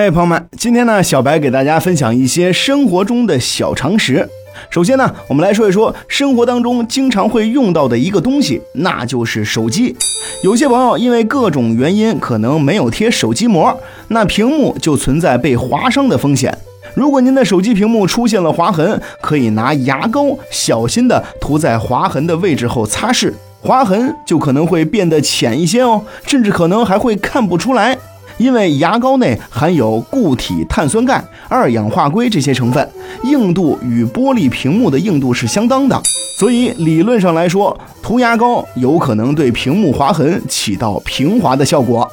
嘿，朋友们，今天呢，小白给大家分享一些生活中的小常识。首先呢，我们来说一说生活当中经常会用到的一个东西，那就是手机。有些朋友因为各种原因可能没有贴手机膜，那屏幕就存在被划伤的风险。如果您的手机屏幕出现了划痕，可以拿牙膏小心的涂在划痕的位置后擦拭，划痕就可能会变得浅一些哦，甚至可能还会看不出来。因为牙膏内含有固体碳酸钙、二氧化硅这些成分，硬度与玻璃屏幕的硬度是相当的，所以理论上来说，涂牙膏有可能对屏幕划痕起到平滑的效果。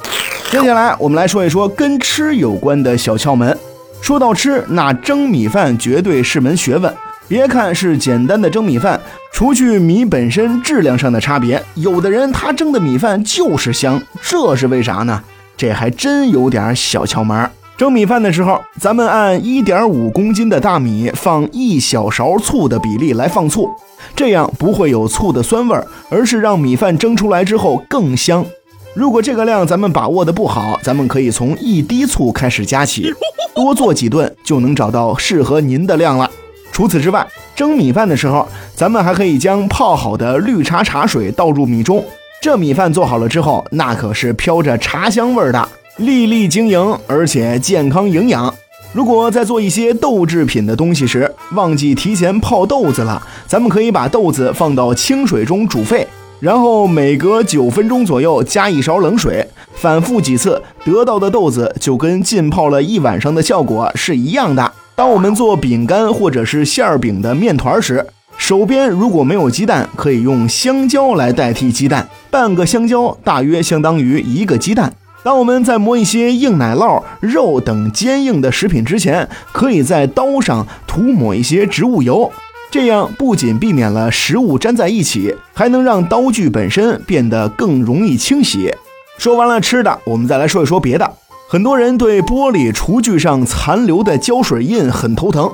接下来我们来说一说跟吃有关的小窍门。说到吃，那蒸米饭绝对是门学问。别看是简单的蒸米饭，除去米本身质量上的差别，有的人他蒸的米饭就是香，这是为啥呢？这还真有点小窍门。蒸米饭的时候，咱们按一点五公斤的大米放一小勺醋的比例来放醋，这样不会有醋的酸味儿，而是让米饭蒸出来之后更香。如果这个量咱们把握的不好，咱们可以从一滴醋开始加起，多做几顿就能找到适合您的量了。除此之外，蒸米饭的时候，咱们还可以将泡好的绿茶茶水倒入米中。这米饭做好了之后，那可是飘着茶香味儿的，粒粒晶莹，而且健康营养。如果在做一些豆制品的东西时，忘记提前泡豆子了，咱们可以把豆子放到清水中煮沸，然后每隔九分钟左右加一勺冷水，反复几次，得到的豆子就跟浸泡了一晚上的效果是一样的。当我们做饼干或者是馅儿饼的面团时，手边如果没有鸡蛋，可以用香蕉来代替鸡蛋。半个香蕉大约相当于一个鸡蛋。当我们在磨一些硬奶酪、肉等坚硬的食品之前，可以在刀上涂抹一些植物油，这样不仅避免了食物粘在一起，还能让刀具本身变得更容易清洗。说完了吃的，我们再来说一说别的。很多人对玻璃厨具上残留的胶水印很头疼。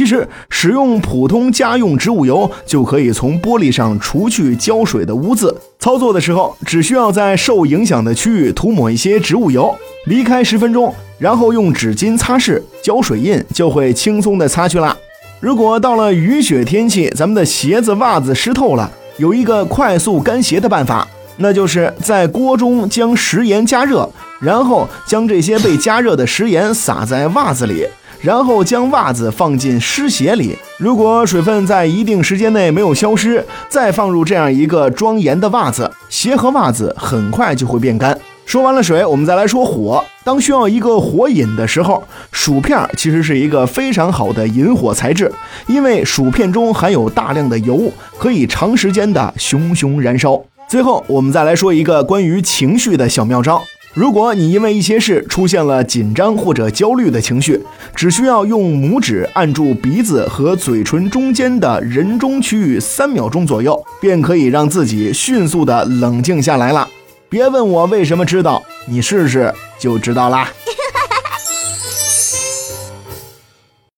其实，使用普通家用植物油就可以从玻璃上除去胶水的污渍。操作的时候，只需要在受影响的区域涂抹一些植物油，离开十分钟，然后用纸巾擦拭，胶水印就会轻松的擦去了。如果到了雨雪天气，咱们的鞋子、袜子湿透了，有一个快速干鞋的办法，那就是在锅中将食盐加热，然后将这些被加热的食盐撒在袜子里。然后将袜子放进湿鞋里，如果水分在一定时间内没有消失，再放入这样一个装盐的袜子，鞋和袜子很快就会变干。说完了水，我们再来说火。当需要一个火引的时候，薯片其实是一个非常好的引火材质，因为薯片中含有大量的油，可以长时间的熊熊燃烧。最后，我们再来说一个关于情绪的小妙招。如果你因为一些事出现了紧张或者焦虑的情绪，只需要用拇指按住鼻子和嘴唇中间的人中区域三秒钟左右，便可以让自己迅速的冷静下来了。别问我为什么知道，你试试就知道啦。